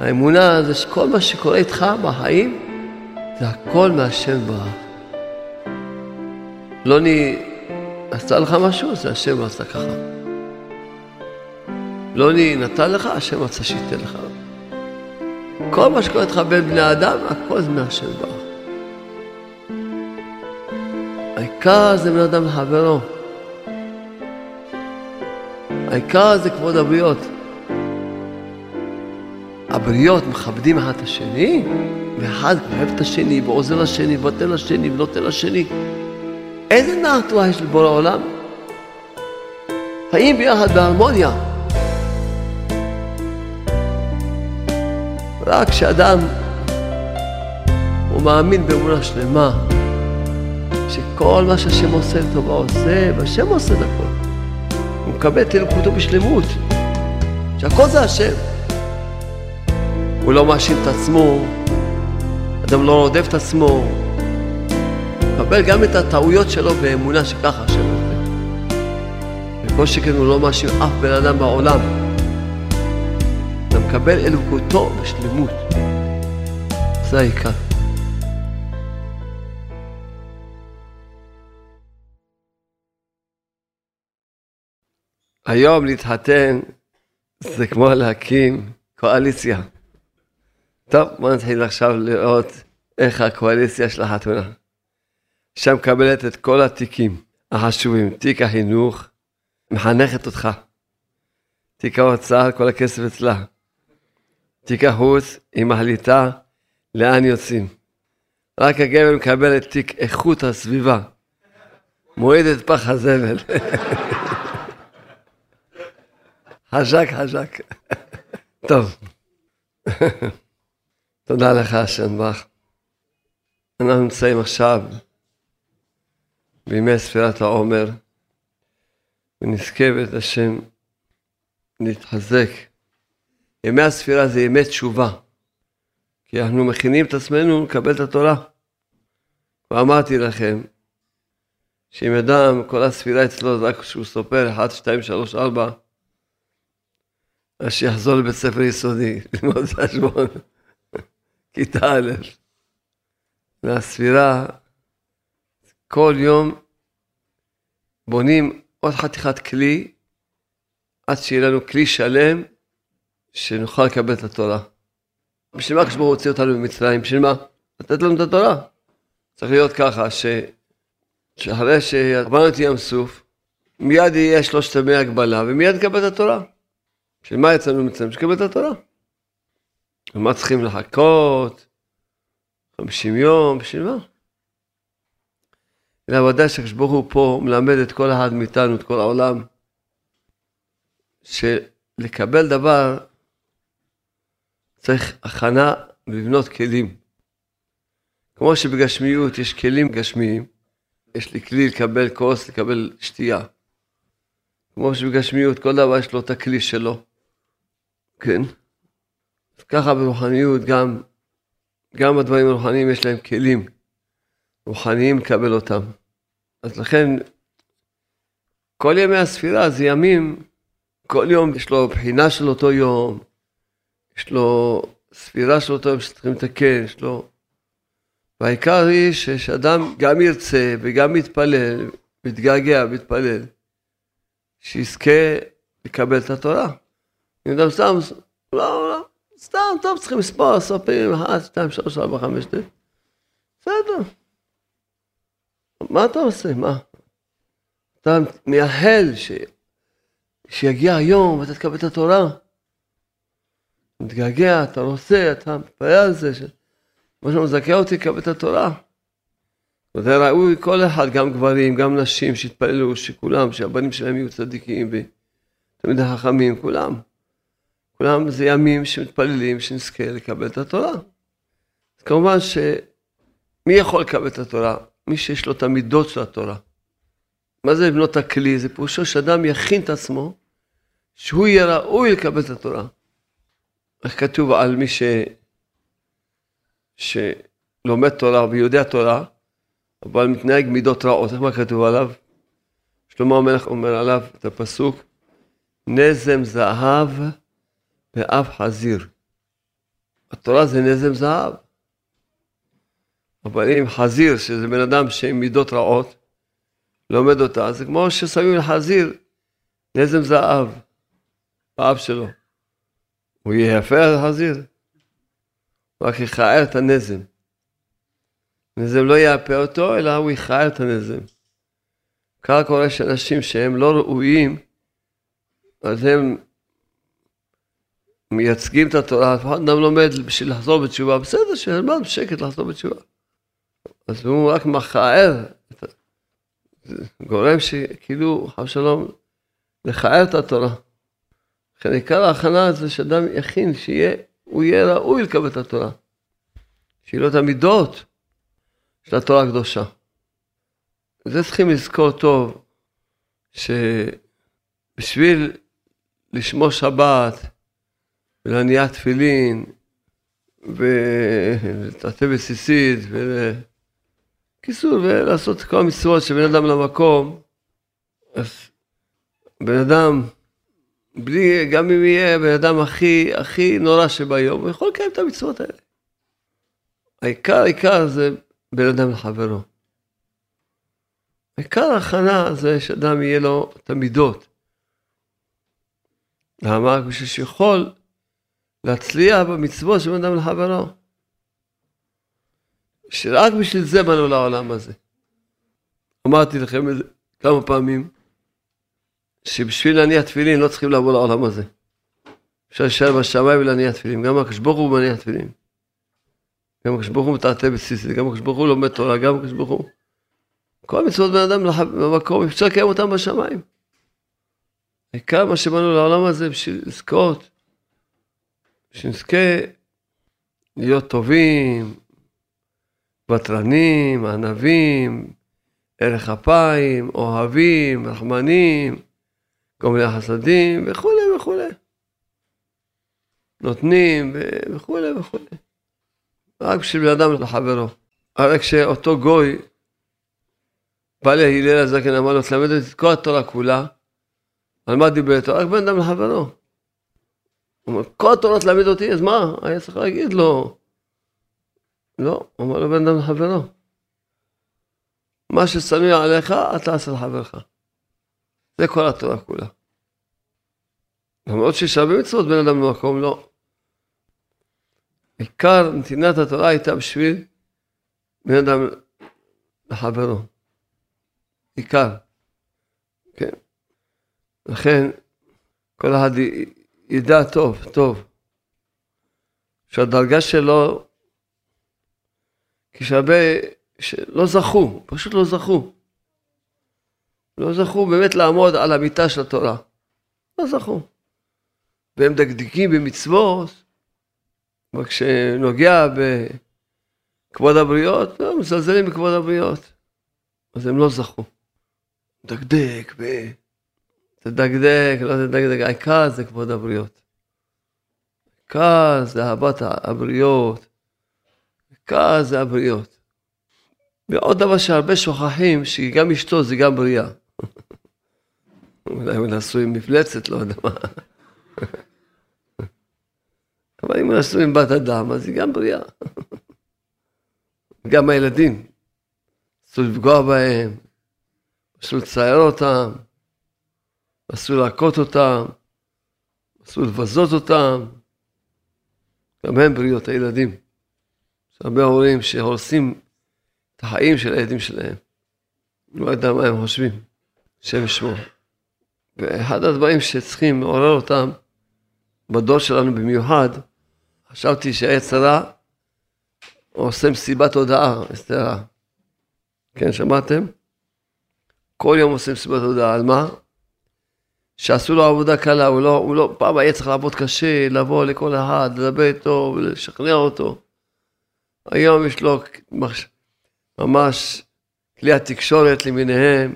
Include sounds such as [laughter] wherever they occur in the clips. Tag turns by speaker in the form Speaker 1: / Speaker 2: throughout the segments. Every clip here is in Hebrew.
Speaker 1: האמונה זה שכל מה שקורה איתך בחיים, זה הכל מהשם ברח. לא אני עשה לך משהו, זה השם עשה ככה. לא אני נתן לך, השם רצה שייתן לך. כל מה שקורה איתך בין בני אדם, הכל זה מהשם ברח. העיקר זה בן אדם לחברו. העיקר זה כבוד הבריות. הבריות מכבדים אחד את השני, ואחד אוהב את השני, ועוזר לשני, ונותן לשני, ונותן לשני. איזה נער תורה יש לבורא העולם? חיים ביחד בהרמוניה. רק כשאדם הוא מאמין באמונה שלמה, שכל מה שהשם עושה לטובה עושה, והשם עושה את הכל. הוא מקבל את אלוקותו בשלמות, שהכל זה השם. הוא לא מאשים את עצמו, אדם לא רודף את עצמו, מקבל גם את הטעויות שלו באמונה שככה השם עושה. וכל שכן הוא לא מאשים אף בן אדם בעולם. אתה מקבל אלוקותו בשלמות. זה העיקר. היום להתחתן זה כמו להקים קואליציה. טוב, בוא נתחיל עכשיו לראות איך הקואליציה של החתונה. שם מקבלת את כל התיקים החשובים, תיק החינוך, מחנכת אותך. תיק האוצר, כל הכסף אצלה. תיק החוץ, היא מחליטה לאן יוצאים. רק הגבר מקבל את תיק איכות הסביבה. מועד את פח הזבל. [laughs] חזק, חזק. [laughs] טוב. [laughs] תודה לך, שנבח. אנחנו נמצאים עכשיו בימי ספירת העומר, ונזכה בית השם להתחזק. ימי הספירה זה ימי תשובה, כי אנחנו מכינים את עצמנו לקבל את התורה. כבר אמרתי לכם, שאם אדם, כל הספירה אצלו, רק כשהוא סופר 1, 2, 3, 4, אז שיחזור לבית ספר יסודי, [laughs] ללמוד חשבון, כיתה א'. והספירה, כל יום בונים עוד חתיכת כלי, עד שיהיה לנו כלי שלם, שנוכל לקבל את התורה. בשביל מה כשבו הוציא אותנו ממצרים? בשביל מה? לתת לנו את התורה. צריך להיות ככה, ש... שאחרי שעברנו את ים סוף, מיד יהיה שלושת ימי הגבלה, ומיד נקבל את התורה. בשביל מה יצאנו ממצרים? שקבל את התורה. ומה צריכים לחכות? 50 יום, בשביל מה? אלא ודאי שהקדוש הוא פה מלמד את כל אחד מאיתנו, את כל העולם, שלקבל דבר צריך הכנה ולבנות כלים. כמו שבגשמיות יש כלים גשמיים, יש לי כלי לקבל כוס, לקבל שתייה. כמו שבגשמיות כל דבר יש לו את הכלי שלו. כן. ככה ברוחניות גם, גם הדברים הרוחניים יש להם כלים רוחניים לקבל אותם. אז לכן, כל ימי הספירה זה ימים, כל יום יש לו בחינה של אותו יום, יש לו ספירה של אותו יום שצריכים לתקן, יש לו... והעיקר היא שאדם גם ירצה וגם יתפלל, מתגעגע, מתפלל, שיזכה לקבל את התורה. אם אדם סתם, לא, לא, סתם, טוב, צריכים לספור פעמים, אחת, שתיים, שלוש, ארבע, חמש, שתיים. בסדר. מה אתה עושה? מה? אתה מייחל ש... שיגיע היום ואתה תקבל את התורה. מתגעגע, אתה רוצה, אתה מתפלל על זה, ש... כמו שמזכה אותי לקבל את התורה. וזה ראוי כל אחד, גם גברים, גם נשים, שיתפללו, שכולם, שהבנים שלהם יהיו צדיקים ותמיד החכמים, כולם. כולם זה ימים שמתפללים שנזכה לקבל את התורה. אז כמובן שמי יכול לקבל את התורה? מי שיש לו את המידות של התורה. מה זה לבנות הכלי? זה פירושו שאדם יכין את עצמו, שהוא יהיה ראוי לקבל את התורה. איך כתוב על מי ש... שלומד תורה ויודע תורה, אבל מתנהג מידות רעות, איך מה כתוב עליו? שלמה המלך אומר עליו את הפסוק, נזם זהב ואף חזיר. התורה זה נזם זהב. אבל אם חזיר, שזה בן אדם שעם מידות רעות, לומד אותה, זה כמו ששמים לחזיר נזם זהב באף שלו. הוא יהיה יפה על החזיר, הוא רק יכער את הנזם. נזם לא יאפה אותו, אלא הוא יכער את הנזם. ככה קורה שאנשים שהם לא ראויים, אז הם מייצגים את התורה, אף אחד אדם לומד בשביל לחזור בתשובה, בסדר, שילמד בשקט לחזור בתשובה. אז הוא רק מכער, גורם שכאילו, חב שלום, לכער את התורה. לכן עיקר ההכנה זה שאדם יכין, שהוא יהיה ראוי לקבל את התורה. שיהיו לו את המידות של התורה הקדושה. זה צריכים לזכור טוב, שבשביל לשמור שבת, ולהניע תפילין, ולתעטף בסיסית, ובקיצור, ולעשות כל המצוות של בן אדם למקום, אז בן אדם, בלי, גם אם יהיה בן אדם הכי, הכי נורא שביום, הוא יכול לקיים את המצוות האלה. העיקר, העיקר זה בן אדם לחברו. עיקר ההכנה זה שאדם יהיה לו את המידות. למה? בשביל שיכול להצליח במצוות של אדם לחברו. שרק בשביל זה באנו לעולם הזה. אמרתי לכם את זה כמה פעמים, שבשביל להניח תפילין לא צריכים לבוא לעולם הזה. אפשר להישאר בשמיים ולהניח תפילין. גם הקדוש ברוך הוא מניח תפילין. גם הקדוש ברוך הוא מתעטה בסיסית, גם הקדוש ברוך הוא לומד תורה, גם הקדוש ברוך הוא. כל מצוות בן אדם במקום, אפשר לקיים אותם בשמיים. העיקר מה שבאנו לעולם הזה בשביל לזכות, שנזכה להיות טובים, ותרנים, ענבים, ערך אפיים, אוהבים, רחמנים, גומלי החסדים וכולי וכולי. נותנים וכולי וכולי. רק בשביל בן אדם לחברו. הרי כשאותו גוי בא להלל הזקן, אמר לו, תלמד את כל התורה כולה. על מה דיבר איתו? רק בן אדם לחברו. הוא אומר, כל התורה תלמד אותי, אז מה? היה צריך להגיד לו. לא, אומר לו, בן אדם לחברו. מה ששמים עליך, אתה תעשה לחברך. זה כל התורה כולה. למרות שיש הרבה מצוות בין אדם למקום, לא. עיקר נתינת התורה הייתה בשביל בן אדם לחברו. עיקר. כן. לכן, כל אחד ידע טוב, טוב, שהדרגה שלו, כשהרבה שלא זכו, פשוט לא זכו. לא זכו באמת לעמוד על המיטה של התורה. לא זכו. והם דקדקים במצוות, אבל כשנוגע בכבוד הבריות, לא, מזלזלים בכבוד הבריות. אז הם לא זכו. דקדק, ב... תדקדק, לא תדקדק, העיקר זה כבוד הבריות. העיקר זה אהבת הבריות, העיקר זה הבריות. ועוד דבר שהרבה שוכחים, שגם אשתו זה גם בריאה. אולי הוא נשוי עם מפלצת, לא יודע מה. אבל אם הוא נשוי עם בת אדם, אז היא גם בריאה. גם הילדים, אסור לפגוע בהם, אסור לצייר אותם, אסור להכות אותם, אסור לבזות אותם. גם הם בריאות הילדים. יש הרבה הורים שהורסים את החיים של הילדים שלהם. לא יודע מה הם חושבים, השם ישמור. ואחד הדברים שצריכים לעורר אותם, בדור שלנו במיוחד, חשבתי שהעץ הרע עושה מסיבת הודעה, אסתרה. כן, שמעתם? כל יום עושה מסיבת הודעה, על מה? שעשו לו עבודה קלה, הוא לא, הוא לא, פעם היה צריך לעבוד קשה, לבוא לכל אחד, לדבר איתו ולשכנע אותו. היום יש לו ממש כלי התקשורת למיניהם,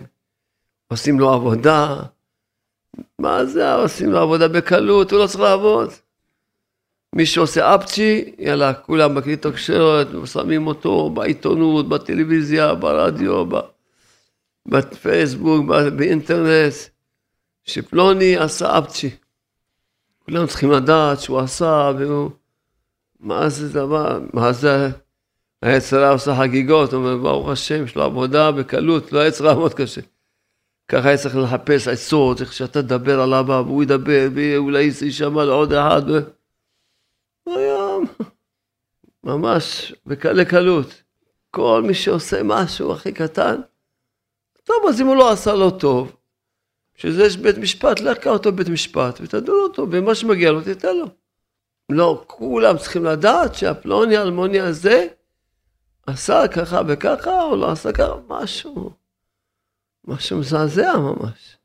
Speaker 1: עושים לו עבודה. מה זה, עושים לו עבודה בקלות, הוא לא צריך לעבוד. מי שעושה אפצ'י, יאללה, כולם בכלי תקשורת, שמים אותו בעיתונות, בטלוויזיה, ברדיו, בפייסבוק, באינטרנט, שפלוני עשה אפצ'י. כולם צריכים לדעת שהוא עשה, והוא מה זה דבר, מה זה, היצרה עושה חגיגות, הוא אומר, ברוך השם, יש לו עבודה בקלות, לא היה צריך לעמוד קשה. ככה היה צריך לחפש עצות, איך שאתה תדבר על אבא, והוא ידבר, ואולי יישמע לעוד אחד. היום, ממש בקלי קלות. כל מי שעושה משהו הכי קטן, טוב, אז אם הוא לא עשה לו טוב, שזה יש בית משפט, לך אותו בית משפט ותדון אותו, ומה שמגיע לו תיתן לו. לא, כולם צריכים לדעת שהפלוני האלמוני הזה עשה ככה וככה, או לא עשה ככה, משהו, משהו מזעזע ממש.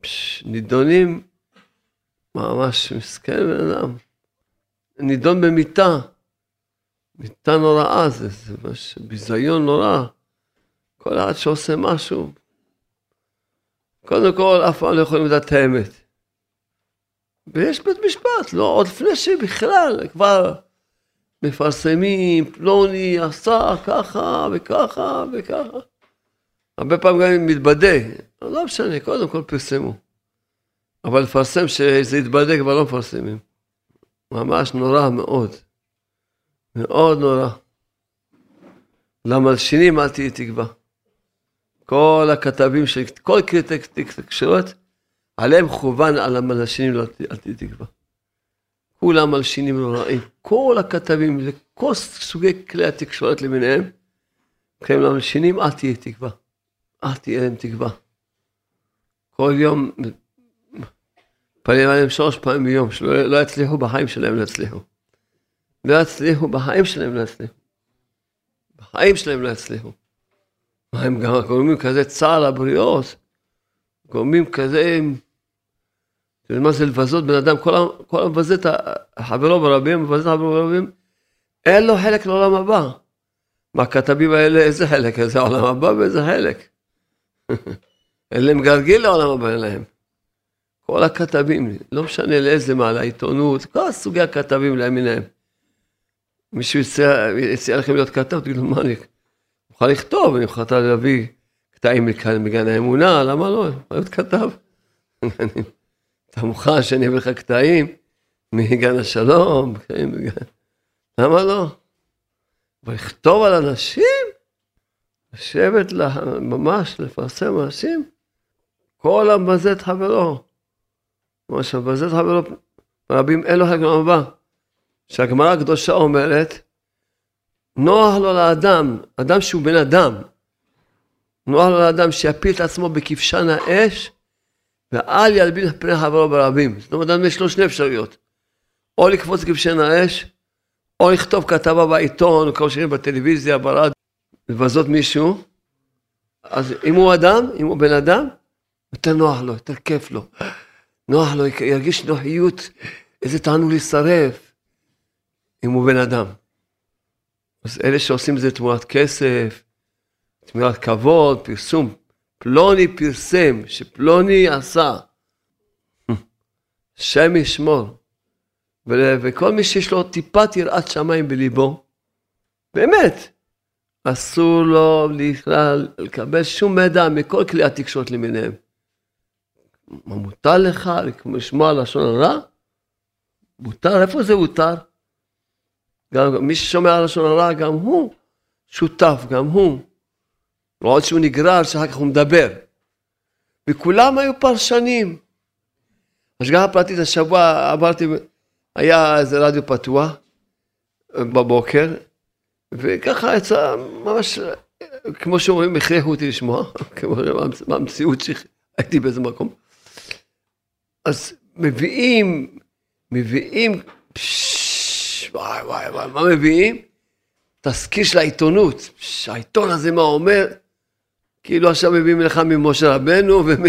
Speaker 1: פש, נידונים, ממש מסכן בן אדם. נידון במיטה, מיטה נוראה, זה, זה ביזיון נורא. כל אחד שעושה משהו, קודם כל, אף פעם לא יכולים לדעת את האמת. ויש בית משפט, לא, עוד לפני שבכלל כבר מפרסמים, פלוני עשה ככה וככה וככה. הרבה פעמים גם אם מתבדה, לא משנה, קודם כל פרסמו. אבל לפרסם שזה יתבדה כבר לא מפרסמים. ממש נורא מאוד. מאוד נורא. למלשינים אל תהיי תקווה. כל הכתבים של כל כלי תקשורת, עליהם חוban על המלשינים, אל תהיי תקווה. כולם מלשינים נוראים. כל הכתבים, לכל סוגי כלי התקשורת למיניהם, קוראים למלשינים, אל תהיה תקווה. אל תהיה להם תקווה. כל יום, פנים עליהם שלוש פעמים ביום, שלא לא יצליחו בחיים שלהם, לא יצליחו. לא יצליחו בחיים שלהם, לא יצליחו. בחיים שלהם לא יצליחו. מה הם גם גורמים כזה צער לבריות? גורמים כזה... מה זה לבזות בן אדם? כל המבזה את חברו ברבים, מבזה את חברו ברבים, אין לו חלק לעולם הבא. מהכתבים האלה, איזה חלק? איזה עולם הבא ואיזה חלק. [laughs] אין להם גרגיל לעולם הבא, אין להם. כל הכתבים, לא משנה לאיזה מה, לעיתונות, כל סוגי הכתבים למיניהם. מישהו יציע לכם להיות כתב, תגידו, מה אני... יכול לכתוב, אני יכול להביא קטעים מגן האמונה, למה לא? להיות כתב. אתה מוכן שאני אביא לך קטעים מגן השלום? למה לא? אבל לכתוב על אנשים? לשבת ממש, לפרסם אנשים? כל המבזה את חברו. מה שמבזה את חברו, רבים אין לו חלק הבא. שהגמרא הקדושה אומרת, נוח לו לאדם, אדם שהוא בן אדם, נוח לו לאדם שיפיל את עצמו בכבשן האש, ואל ילבין פני חברו ברבים. זאת אומרת, אדם יש לו שני אפשרויות. או לקפוץ לכבשן האש, או לכתוב כתבה בעיתון, או כמו שאומרים בטלוויזיה, ברד, לבזות מישהו. אז אם הוא אדם, אם הוא בן אדם, יותר נוח לו, יותר כיף לו. נוח לו, ירגיש נוחיות, איזה תענוג להישרף, אם הוא בן אדם. אז אלה שעושים את זה תמורת כסף, תמורת כבוד, פרסום, פלוני פרסם, שפלוני עשה. [laughs] שם ישמור. וכל מי שיש לו טיפת יראת שמיים בליבו, באמת, אסור לו בכלל לקבל שום מידע מכל כלי התקשורת למיניהם. מה מותר לך לשמוע לשון הרע? מותר? איפה זה מותר? גם מי ששומע לשון הרע, גם הוא שותף, גם הוא. ועוד שהוא נגרר, שאחר כך הוא מדבר. וכולם היו פרשנים. השגחה פרטית, השבוע עברתי, היה איזה רדיו פתוח בבוקר, וככה יצא ממש, כמו שאומרים, הכריחו אותי לשמוע, [laughs] כמו במציאות שהייתי באיזה מקום. אז מביאים, מביאים, פש, וואי וואי וואי, מה מביאים? תזכיר של העיתונות. העיתון הזה מה אומר? כאילו עכשיו מביאים לך ממשה רבנו ומ...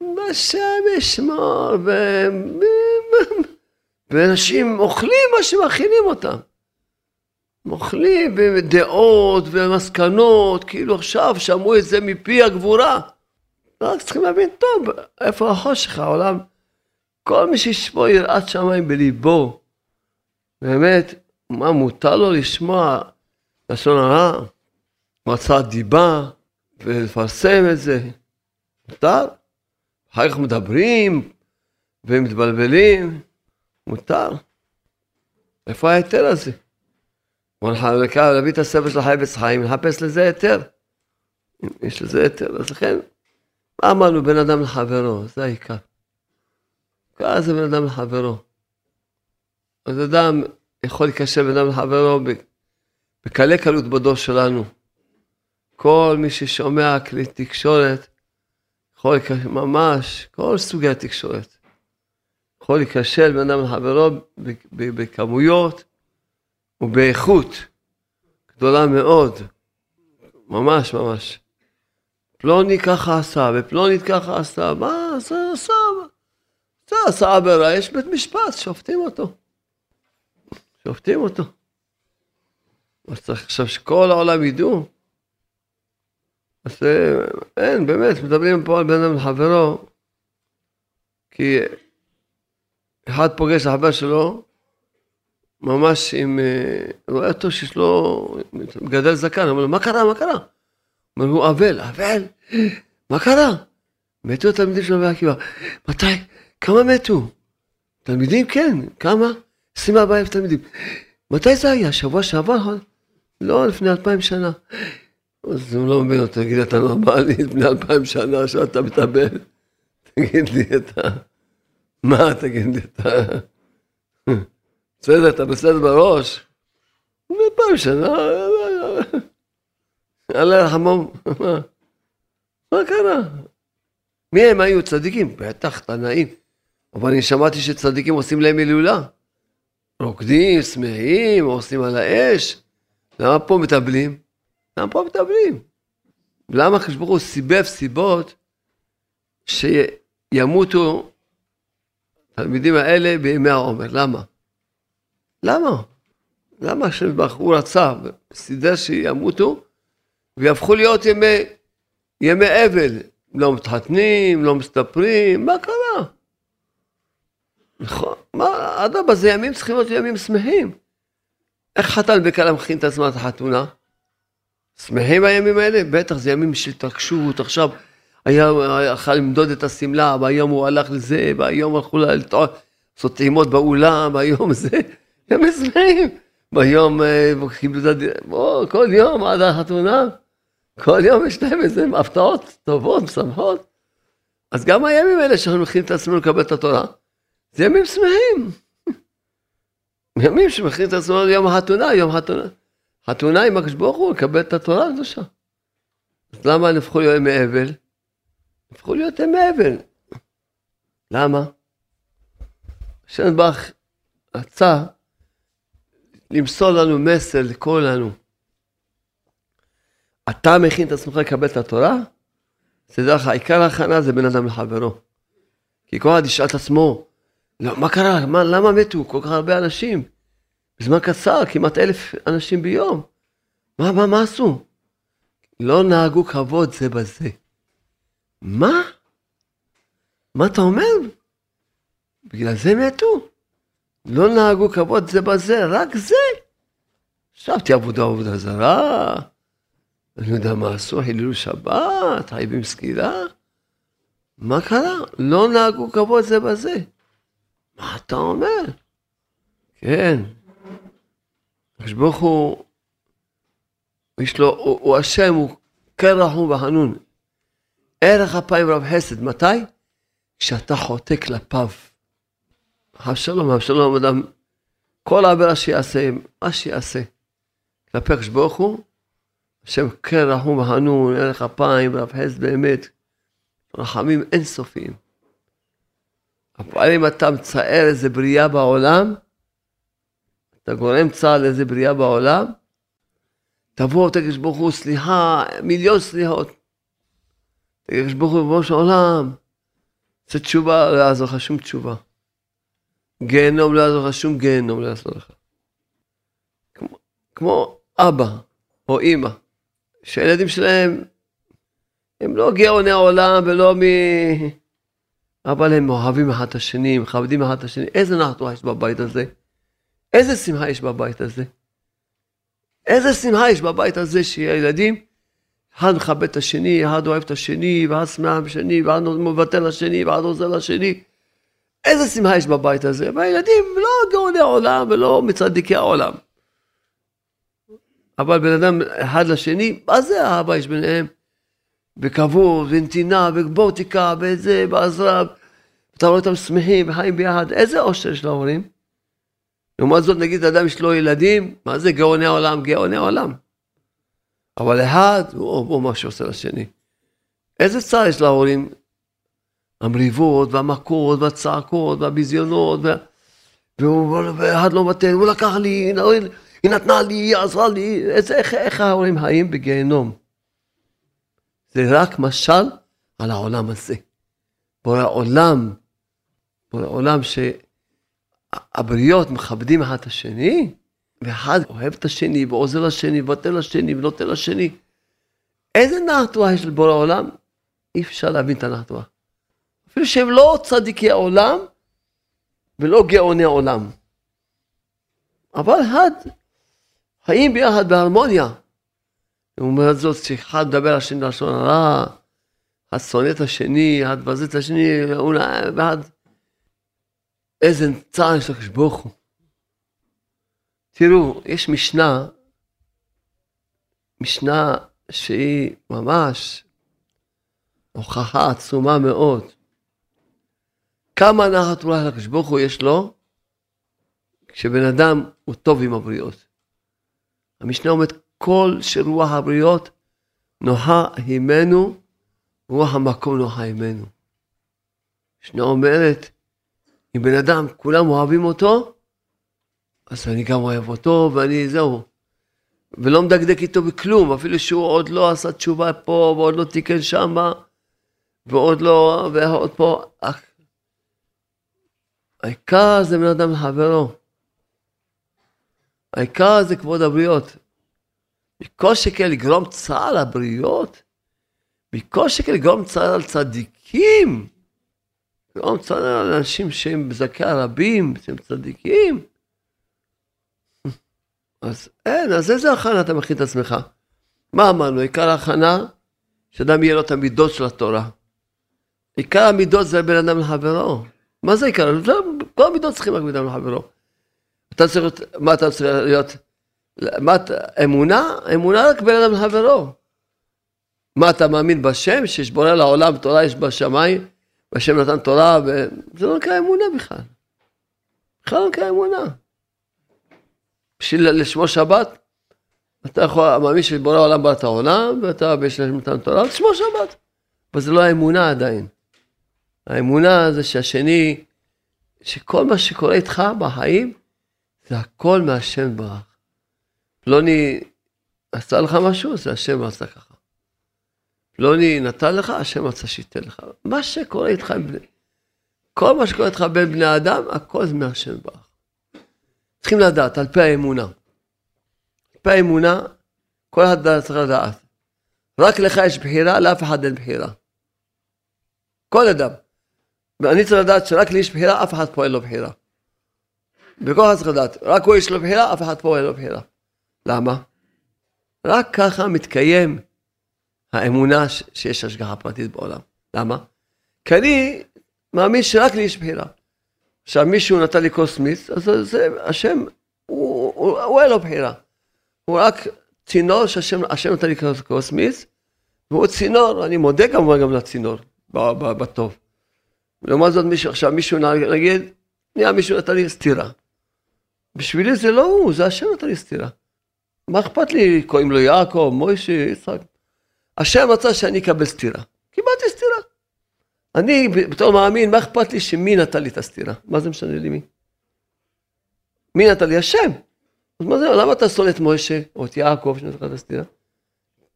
Speaker 1: בשם ישמור, ו... ואנשים אוכלים מה שמכינים אותם. אוכלים ודעות ומסקנות, כאילו עכשיו שמעו את זה מפי הגבורה. רק צריכים להבין, טוב, איפה החושך העולם? כל מי שיש פה יראת שמיים בליבו, באמת, מה מותר לו לשמוע לשון הרע, מועצת דיבה, ולפרסם את זה? מותר? אחר כך מדברים ומתבלבלים, מותר. איפה ההיתר הזה? בוא להביא את הספר של החפץ חיים, לחפש לזה היתר. יש לזה היתר, אז לכן, מה אמרנו בין אדם לחברו? זה העיקר. ככה זה בין אדם לחברו. אז אדם יכול להיקשר בין אדם לחברו בקלי קלות בדור שלנו. כל מי ששומע כלי תקשורת, יכול להיקשר, ממש, כל סוגי התקשורת. יכול להיקשר בין אדם לחברו בכמויות ובאיכות גדולה מאוד. ממש ממש. פלוני ככה עשה, ופלונית ככה עשה, מה זה עשה? זה עשה עבירה, יש בית משפט, שופטים אותו. שופטים אותו. אז צריך עכשיו שכל העולם ידעו. אז אין, באמת, מדברים פה על בן אדם לחברו, כי אחד פוגש לחבר שלו, ממש עם, אה, רואה אותו שיש לו, מגדל זקן, אומר לו, מה קרה, מה קרה? אומר לו, אבל, אבל, מה קרה? מתו התלמידים של רבי עקיבא. מתי? כמה מתו? תלמידים? כן, כמה? 24 אלף תלמידים. מתי זה היה? שבוע שעבר? לא, לפני אלפיים שנה. אז הוא לא מבין אותו, תגיד, אתה נורמלי, לפני אלפיים שנה שאתה מתאבד? תגיד לי, אתה... מה, תגיד לי, אתה... בסדר, אתה בסדר בראש? אלפיים שנה, אללה ירחמם, מה קרה? מי הם היו צדיקים? בטח, תנאים. אבל אני שמעתי שצדיקים עושים להם הילולה. רוקדים, שמחים, עושים על האש. למה פה מטבלים? למה פה מטבלים? למה הקדוש ברוך הוא סיבב סיבות שימותו התלמידים האלה בימי העומר? למה? למה? למה השם ברוך הוא רצה וסידר שימותו ויהפכו להיות ימי, ימי אבל? לא מתחתנים, לא מסתפרים, מה קרה? נכון, מה, אדרבה, זה ימים צריכים להיות ימים שמחים. איך חתן וכלה מכין את עצמם לחתונה? שמחים הימים האלה? בטח, זה ימים של התרגשות, עכשיו היום הלכה למדוד את השמלה, והיום הוא הלך לזה, והיום הלכו לעשות טעימות באולם, והיום זה, [laughs] ימים שמחים. ביום אה, את כל יום עד החתונה, כל יום יש להם איזה הפתעות טובות, משמחות. אז גם הימים האלה שאנחנו מכינים את עצמנו לקבל את התורה, זה ימים שמחים. [laughs] ימים שמכין את עצמו יום החתונה, יום חתונה. חתונה עם הקדוש ברוך הוא, לקבל את התורה הקדושה. אז למה נהפכו להיות ימי אבל? נהפכו להיות ימי אבל. למה? ברך רצה למסור לנו מסר לכולנו. אתה מכין את עצמך לקבל את התורה? תדע לך, עיקר ההכנה זה בין אדם לחברו. כי כל אחד ישאל את עצמו, לא, מה קרה? מה, למה מתו כל כך הרבה אנשים? בזמן קצר, כמעט אלף אנשים ביום. מה, מה, מה עשו? לא נהגו כבוד זה בזה. מה? מה אתה אומר? בגלל זה מתו. לא נהגו כבוד זה בזה, רק זה. חשבתי עבודה עבודה זרה, אני יודע מה עשו, חיללו שבת, חייבים סקילה. מה קרה? לא נהגו כבוד זה בזה. מה אתה אומר? כן. הקדוש ברוך הוא, יש לו, הוא, הוא השם, הוא כן רחום וחנון. ערך אפיים רב חסד, מתי? כשאתה חוטא כלפיו. אבשלום, אבשלום אדם, כל עבירה שיעשה, מה שיעשה. כלפי הקדוש ברוך הוא, השם כן רחום וחנון, ערך אפיים רב חסד באמת, רחמים אינסופיים. אם אתה מצער איזה בריאה בעולם, אתה גורם צער לאיזה בריאה בעולם, תבוא, תגיד ברוך הוא, סליחה, מיליון סליחות. תגיד ברוך הוא, ריבונו של עולם, זה תשובה, לא יעזור לך שום תשובה. גיהנום לא יעזור לך, שום גיהנום לא יעזור לך. כמו, כמו אבא או אימא, שהילדים שלהם, הם לא גאוני העולם ולא מ... אבל הם אוהבים אחד את השני, מכבדים אחד את השני. איזה נחתו יש בבית הזה? איזה שמחה יש בבית הזה? איזה שמחה יש בבית הזה שהילדים, אחד מכבד את השני, אחד אוהב את השני, ואחד שמח בשני, ואחד מוותר לשני, ואחד עוזר לשני. איזה שמחה יש בבית הזה? והילדים לא גאוני העולם ולא מצדיקי העולם. אבל בן אדם אחד לשני, מה זה אהבה יש ביניהם? וכבוד, ונתינה, ובוטיקה, וזה, בעזרה. אתה רואה אותם שמחים וחיים ביחד, איזה אושר יש להורים. לעומת זאת, נגיד אדם יש לו ילדים, מה זה גאוני העולם? גאוני העולם. אבל אחד, הוא, הוא מה שעושה לשני. איזה צער יש להורים? המריבות, והמכות, והצעקות, והביזיונות, ואחד לא מתן, הוא לקח לי, היא נתנה לי, היא עזרה לי, איזה, איך, איך ההורים חיים בגיהנום? זה רק משל על העולם הזה. בורא עולם, עולם שהבריות מכבדים אחד את השני, ואחד אוהב את השני, ועוזר לשני, ונותן לשני, ונותן לשני. איזה נחת יש לבורא עולם? אי אפשר להבין את הנחת אפילו שהם לא צדיקי העולם ולא גאוני עולם. אבל אחד, חיים ביחד בהרמוניה. לעומת זאת, שאחד מדבר השני לשון הרע, אחד שונא את השני, מבזה את השני, ואחד... איזה צער יש לקדוש ברוך. תראו, יש משנה, משנה שהיא ממש הוכחה עצומה מאוד. כמה נחת רוח לקדוש ברוך הוא יש לו, כשבן אדם הוא טוב עם הבריות. המשנה אומרת, כל שרוח הבריות נוחה הימנו, רוח המקום נוחה הימנו. המשנה אומרת, אם בן אדם, כולם אוהבים אותו, אז אני גם אוהב אותו, ואני, זהו. ולא מדקדק איתו בכלום, אפילו שהוא עוד לא עשה תשובה פה, ועוד לא תיקן שמה, ועוד לא, ועוד פה. העיקר זה בן אדם לחברו. העיקר זה כבוד הבריות. מכל שכן לגרום צער לבריות, מכל שכן לגרום צער על צדיקים, לגרום צער על אנשים שהם בזכי הרבים, שהם צדיקים. אז אין, אז איזה הכנה אתה מכין את עצמך? מה אמרנו? עיקר ההכנה, שאדם יהיה לו את המידות של התורה. עיקר המידות זה בין אדם לחברו. מה זה עיקר? כל המידות צריכים רק בין אדם לחברו. אתה צריך להיות, מה אתה צריך להיות? מה אתה, אמונה? אמונה רק בין אדם לחברו. מה אתה מאמין בשם? שיש בורא לעולם תורה יש בשמיים, והשם נתן תורה, וזה לא נקרא אמונה בכלל. בכלל לא נקרא אמונה. בשביל לשמור שבת, אתה יכול, מאמין שבורא העולם בא את העולם, ואתה בשביל נתן תורה, תשמור שבת. אבל זה לא האמונה עדיין. האמונה זה שהשני, שכל מה שקורה איתך בחיים, זה הכל מהשם ברך. פלוני עשה לך משהו, זה השם עשה ככה. פלוני נתן לך, השם רצה שייתן לך. מה שקורה איתך, כל מה שקורה איתך בין בני אדם, הכל זה מהשם ברך. צריכים לדעת, על פי האמונה. על פי האמונה, כל אחד צריך לדעת. רק לך יש בחירה, לאף אחד אין בחירה. כל אדם. ואני צריך לדעת שרק לי יש בחירה, אף אחד פה אין לו בחירה. וכל אחד צריך לדעת, רק הוא יש לו בחירה, אף אחד פה אין לו בחירה. למה? רק ככה מתקיים האמונה שיש השגחה פרטית בעולם. למה? כי אני מאמין שרק לי יש בחירה. עכשיו מישהו נתן לי כוס מיץ, אז זה, השם, הוא, הוא, הוא אין לו בחירה. הוא רק צינור שהשם נתן לי כוס מיץ, והוא צינור, אני מודה כמובן גם לצינור, בטוב. לעומת זאת מישהו, עכשיו מישהו נגיד, נהיה מישהו נתן לי סטירה. בשבילי זה לא הוא, זה השם נתן לי סטירה. מה אכפת לי, קוראים לו יעקב, מוישה, יצחק. השם רצה שאני אקבל סטירה. קיבלתי סטירה. אני בתור מאמין, מה אכפת לי שמי נתן לי את הסטירה? מה זה משנה לי מי? מי נתן לי? השם. אז מה זה, למה אתה שונא את מוישה או את יעקב שנתן לך את הסטירה?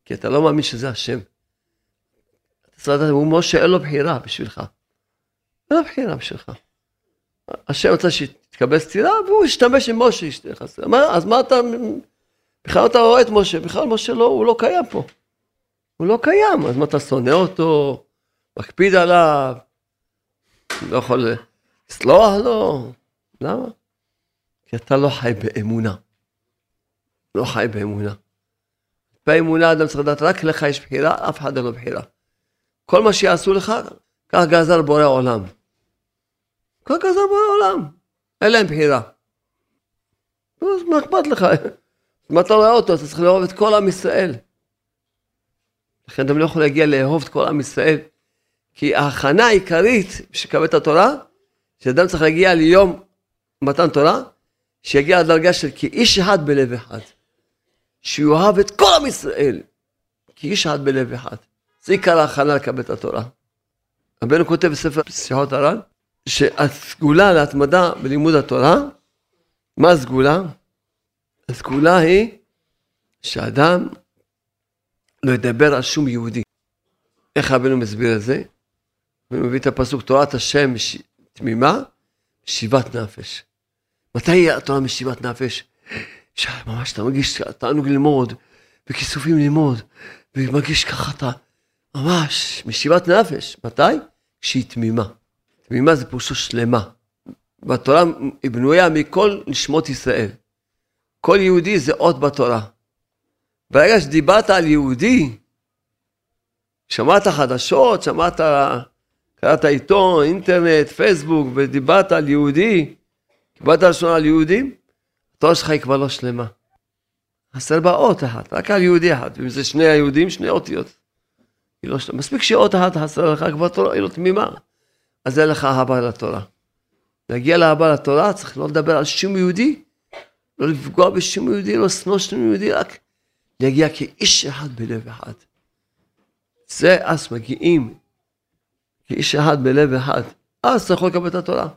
Speaker 1: כי אתה לא מאמין שזה השם. אתה צריך לדעת, הוא משה, אין לו בחירה בשבילך. אין לו בחירה בשבילך. השם רצה שתקבל סטירה, והוא השתמש עם משה, אז מה אתה, בכלל אתה רואה את משה, בכלל משה לא, הוא לא קיים פה. הוא לא קיים, אז מה אתה שונא אותו, מקפיד עליו, לא יכול לסלוח לו, למה? כי אתה לא חי באמונה. לא חי באמונה. באמונה אדם צריך לדעת, רק לך יש בחירה, אף אחד אין לו בחירה. כל מה שיעשו לך, כך גזר בורא עולם. כל כזה בעולם. אין להם בחירה. אז מה אכפת לך? אם אתה רואה אותו, אתה צריך לאהוב את כל עם ישראל. לכן אתה לא יכול להגיע לאהוב את כל עם ישראל, כי ההכנה העיקרית לקבל את התורה, שאדם צריך להגיע ליום מתן תורה, שיגיע לדרגה של כאיש אחד בלב אחד. שהוא אוהב את כל עם ישראל, כאיש אחד בלב אחד. זה עיקר ההכנה לקבל את התורה. רבנו כותב בספר שיחות הר"ן, שהסגולה להתמדה בלימוד התורה, מה הסגולה? הסגולה היא שאדם לא ידבר על שום יהודי. איך רבנו מסביר את זה? הוא מביא את הפסוק תורת השם תמימה, שיבת נפש. מתי התורה משיבת נפש? ממש אתה מרגיש תענוג ללמוד, וכיסופים ללמוד, ומרגיש ככה אתה, ממש, משיבת נפש. מתי? כשהיא תמימה. תמימה זה פירושו שלמה. והתורה היא בנויה מכל נשמות ישראל. כל יהודי זה אות בתורה. ברגע שדיברת על יהודי, שמעת חדשות, שמעת, קראת עיתון, אינטרנט, פייסבוק, ודיברת על יהודי, קיבלת לשון על יהודים, התורה שלך היא כבר לא שלמה. חסר בה אות אחת, רק על יהודי אחד, ואם זה שני היהודים, שני אותיות. לא של... מספיק שאות אחת חסר לך, כבר תורה, היא לא תמימה. אז אין לך אהבה לתורה. להגיע לאהבה לתורה, צריך לא לדבר על שום יהודי, לא לפגוע בשום יהודי, לא לשנוא שום יהודי, רק להגיע כאיש אחד בלב אחד. זה אז מגיעים כאיש אחד בלב אחד. אז אתה יכול לקבל את התורה.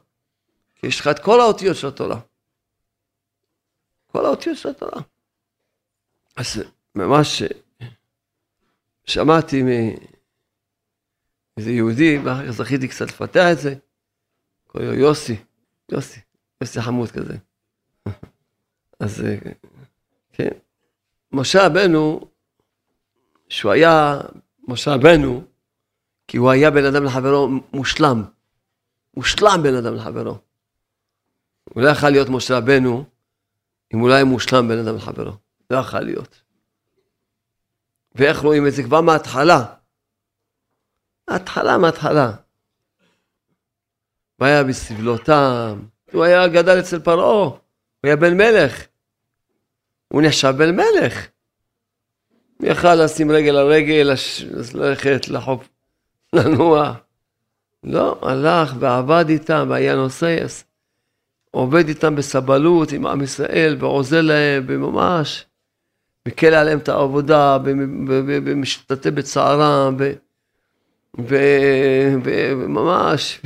Speaker 1: כי יש לך את כל האותיות של התורה. כל האותיות של התורה. אז ממש שמעתי מאיזה יהודי, ואחר כך זכיתי קצת לפתח את זה, קוראים לו יוסי, יוסי, יוסי חמוד כזה. [laughs] אז כן, משה רבנו, שהוא היה משה רבנו, כי הוא היה בן אדם לחברו מושלם. מושלם בן אדם לחברו. הוא לא יכול להיות משה רבנו אם הוא לא היה מושלם בן אדם לחברו. לא יכול להיות. ואיך רואים את זה? כבר מההתחלה. מההתחלה, מההתחלה. והיה בסבלותם, הוא היה גדל אצל פרעה, הוא היה בן מלך. הוא נחשב בן מלך. הוא יכל לשים רגל על רגל, ללכת לחוף, לנוע. לא, הלך ועבד איתם, והיה נוסס. עובד איתם בסבלות עם עם ישראל, ועוזר להם, וממש מקל עליהם את העבודה, ומשתתף בצערם, וממש,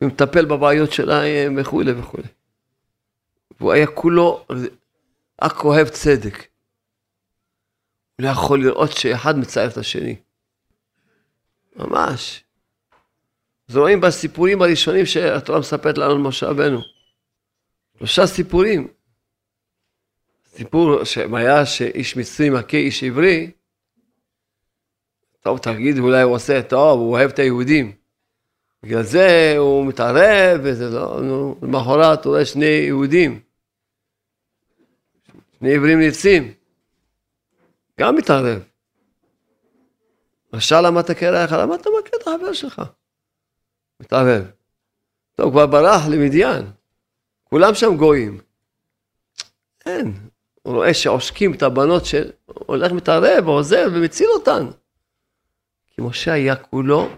Speaker 1: ומטפל בבעיות שלהם, וכולי וכולי. והוא היה כולו רק אוהב צדק. הוא לא יכול לראות שאחד מצער את השני. ממש. אז רואים בסיפורים הראשונים שהתורה מספרת לנו על משה רבנו. שלושה סיפורים. סיפור שהיה שאיש מצרי מכה איש עברי, טוב תגיד אולי הוא עושה טוב, הוא אוהב את היהודים. בגלל זה הוא מתערב וזה לא, נו, למחרת הוא רואה שני יהודים. שני עברים ניצים. גם מתערב. רשע למה אתה קרח? למה אתה מכה את החבר שלך? מתערב. טוב, כבר ברח למדיין. כולם שם גויים. אין. הוא רואה שעושקים את הבנות של... הולך מתערב ועוזר ומציל אותן. כי משה היה כולו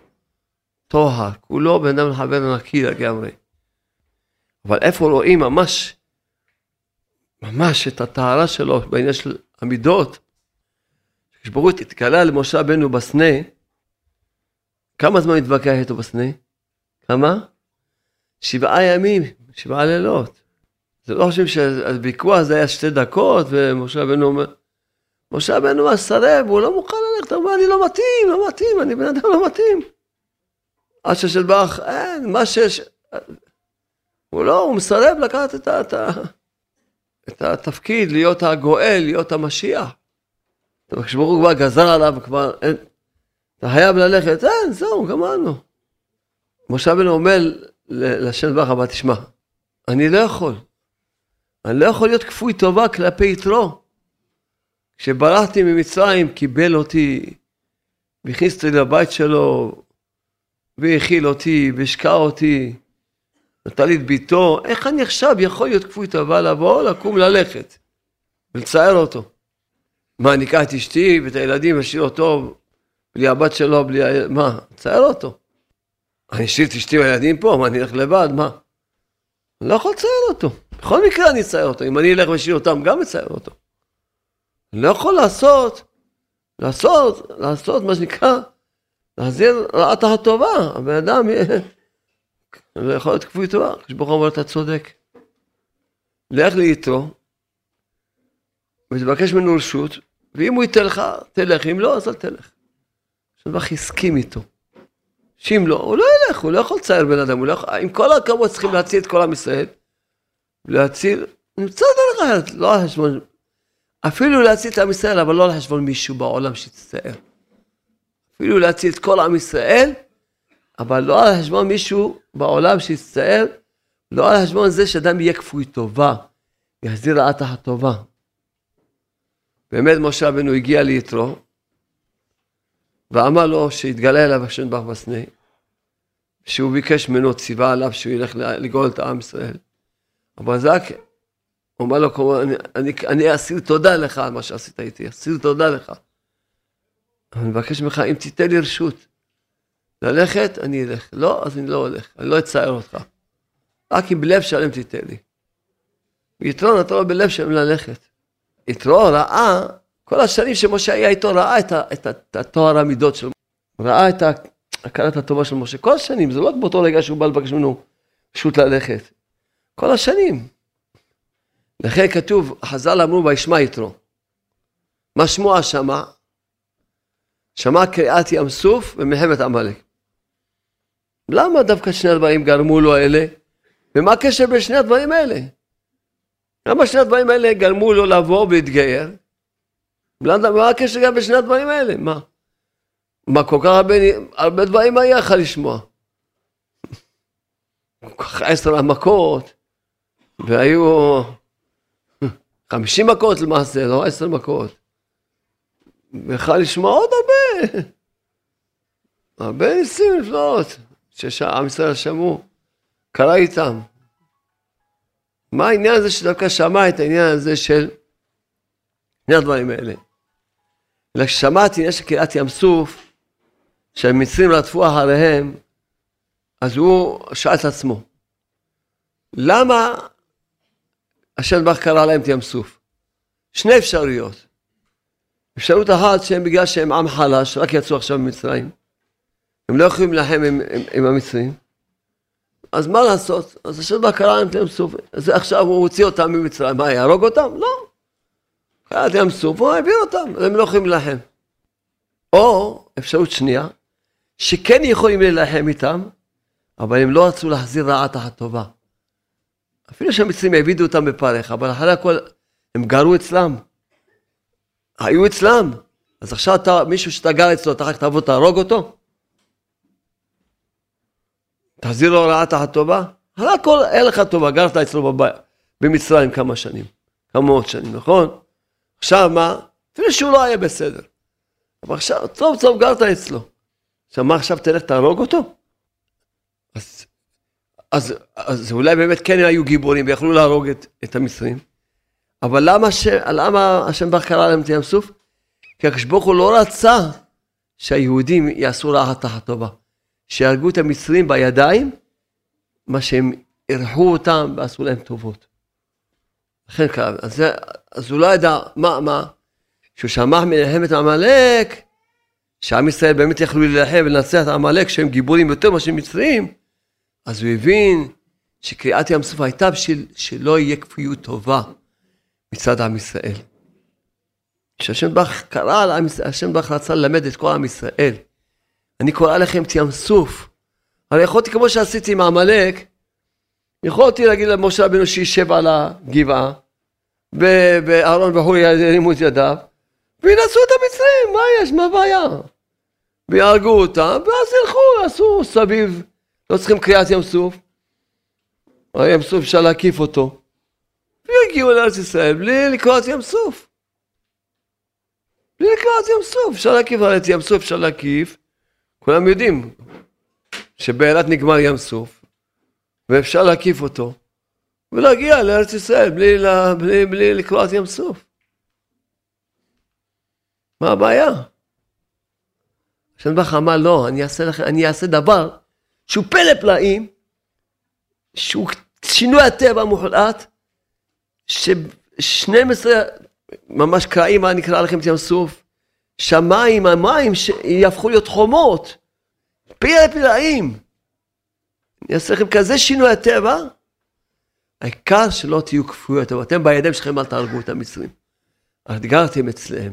Speaker 1: טוהר, כולו בן אדם לחבר נקי לגמרי. אבל איפה רואים ממש, ממש את הטהרה שלו בעניין של המידות? כשברוך הוא התגלה למשה רבנו בסנה, כמה זמן התווכח איתו בסנה? כמה? שבעה ימים, שבעה לילות. זה לא חושבים שהוויכוח הזה היה שתי דקות, ומשה רבנו אומר, משה רבנו מסרב, הוא לא מוכן ללכת, הוא אומר, אני לא מתאים, לא מתאים, אני בן אדם לא מתאים. עד של ברך, אין, מה שיש... הוא לא, הוא מסרב לקחת את, את, את התפקיד, להיות הגואל, להיות המשיח. כשברוך הוא כבר גזר עליו, כבר אין, אתה חייב ללכת, אין, זהו, גמרנו. משה רבנו אומר לשם דבר אבל תשמע, אני לא יכול. אני לא יכול להיות כפוי טובה כלפי יתרו. כשברחתי ממצרים, קיבל אותי, והכניס אותי לבית שלו, והאכיל אותי, והשקע אותי, נתן לי את ביתו, איך אני עכשיו יכול להיות כפוי טובה לבוא, לקום, ללכת, ולצייר אותו. מה, אני אקח את אשתי ואת הילדים, אשאיר אותו בלי הבת שלו, בלי ה... מה, צייר אותו. אני אשאיר את אשתי והילדים פה, מה, אני אלך לבד, מה? אני לא יכול לצייר אותו. בכל מקרה אני אצייר אותו. אם אני אלך ואשאיר אותם, גם אצייר אותו. אני לא יכול לעשות, לעשות, לעשות מה שנקרא, להחזיר רעת הטובה. הבן אדם לא יכול להיות כפוי טובה. כשברוך הוא אומר, אתה צודק. לך ליתרו, ותבקש ממנו רשות, ואם הוא ייתן לך, תלך, אם לא, אז אל תלך. שבח הסכים איתו. שאם לא, הוא לא ילך, הוא לא יכול לצייר בן אדם, הוא לא יכול, עם כל הכבוד צריכים להציל את כל עם ישראל. להציל, נמצא דרך אחרת, לא על חשבון, אפילו להציל את עם ישראל, אבל לא על חשבון מישהו בעולם שיצטער. אפילו להציל את כל עם ישראל, אבל לא על חשבון מישהו בעולם שיצטער, לא על חשבון זה שאדם יהיה כפוי טובה, יחזיר רעת הטובה. באמת משה רבנו הגיע ליתרו, ואמר לו שהתגלה אליו השם ברוך בסנה, שהוא ביקש ממנו, ציווה עליו שהוא ילך לגאול את עם ישראל. אבל זה רק, הוא אמר לו, אני, אני, אני אסיר תודה לך על מה שעשית איתי, אסיר תודה לך. אני מבקש ממך, אם תיתן לי רשות ללכת, אני אלך. לא, אז אני לא הולך, אני לא אצייר אותך. רק אם בלב שלם תיתן לי. יתרון אתה לא בלב שלם ללכת. יתרו ראה, כל השנים שמשה היה איתו, ראה את, את, את הטוהר המידות שלו. ראה את הכרת הטובה של משה. כל השנים, זה לא באותו רגע שהוא בא לבקש ממנו רשות ללכת. כל השנים. לכן כתוב, חז"ל אמרו וישמע יתרו. מה שמוע שמע? שמע קריאת ים סוף ומלחמת עמלק. למה דווקא שני הדברים גרמו לו אלה? ומה הקשר בין שני הדברים האלה? למה שני הדברים האלה גרמו לו לבוא ולהתגייר? מה הקשר גם בין שני הדברים האלה? מה? מה כל כך הרבה, הרבה דברים היה לך לשמוע? כל כך עשר המכות, והיו חמישים מכות למעשה, לא עשר מכות. ויכל לשמוע עוד הרבה. הרבה ניסים לפנות, שעם ישראל שמעו, קרה איתם. מה העניין הזה שדווקא שמע את העניין הזה של שני הדברים האלה? אלא כששמעתי עניין של קריאת ים סוף, שהמצרים רדפו אחריהם, אז הוא שאל את עצמו, למה השם ברוך קרא להם את ים סוף? שני אפשרויות. אפשרות אחת שהם בגלל שהם עם חלש, רק יצאו עכשיו ממצרים. הם לא יכולים להילחם עם, עם, עם המצרים. אז מה לעשות? אז השם ברוך קרא להם סוף. אז עכשיו הוא הוציא אותם ממצרים, מה, יהרוג אותם? לא. את ים סוף, הוא העביר אותם, הם לא יכולים להילחם. או אפשרות שנייה, שכן יכולים להילחם איתם, אבל הם לא רצו להחזיר רעת הטובה. אפילו שהמצרים העבידו אותם בפרך, אבל אחרי הכל הם גרו אצלם. היו אצלם. אז עכשיו אתה, מישהו שאתה גר אצלו, אתה רק תבוא תהרוג אותו? תחזיר לו רעת הטובה? אחרי הכל אין לך טובה, גרת אצלו בבית, במצרים כמה שנים, כמה מאות שנים, נכון? עכשיו מה? אפילו שהוא לא היה בסדר. אבל עכשיו, טוב טוב גרת אצלו. עכשיו מה עכשיו תלך תהרוג אותו? אז, אז, אז אולי באמת כן היו גיבורים ויכלו להרוג את, את המצרים. אבל למה, ש... למה השם ברוך קרא להם את ים סוף? כי הקדוש ברוך הוא לא רצה שהיהודים יעשו רעה תחת טובה. שיהרגו את המצרים בידיים, מה שהם אירחו אותם ועשו להם טובות. לכן קרה, אז, אז הוא לא ידע, מה, מה? כשהוא שמע מלחמת עמלק, שעם ישראל באמת יכלו להילחם ולנצח את עמלק שהם גיבורים יותר מאשר מצרים, אז הוא הבין שקריאת ים סוף הייתה בשביל שלא יהיה כפיות טובה מצד עם ישראל. כשהשם ברך קרא השם ברך רצה ללמד את כל עם ישראל. אני קורא לכם את ים סוף. הרי יכולתי, כמו שעשיתי עם עמלק, יכולתי להגיד למשה רבינו שישב על הגבעה, ואהרון וחורי ירימו את ידיו, וינצחו את המצרים, מה יש, מה הבעיה? ויהרגו אותם, ואז ילכו, יעשו סביב, לא צריכים קריאת ים סוף. הים סוף אפשר להקיף אותו. והגיעו לארץ ישראל בלי לקרוא את ים סוף. בלי לקרוא את ים סוף, אפשר להקיף את ים סוף, אפשר להקיף. כולם יודעים שבאילת נגמר ים סוף, ואפשר להקיף אותו, ולהגיע לארץ ישראל בלי, בלי, בלי לקרוא את ים סוף. מה הבעיה? השם ברוך אמר, לא, אני אעשה, לכם, אני אעשה דבר שהוא פלא פלאים, שהוא שינוי הטבע המוחלט, ש-12 ממש קרעים, מה נקרא לכם את ים סוף, שמיים, המים יהפכו להיות חומות, פלא פלאים. אני אעשה לכם כזה שינוי הטבע, העיקר שלא תהיו כפויות, אבל אתם בידיים שלכם אל תהרגו את המצרים. אתגרתם אצלם,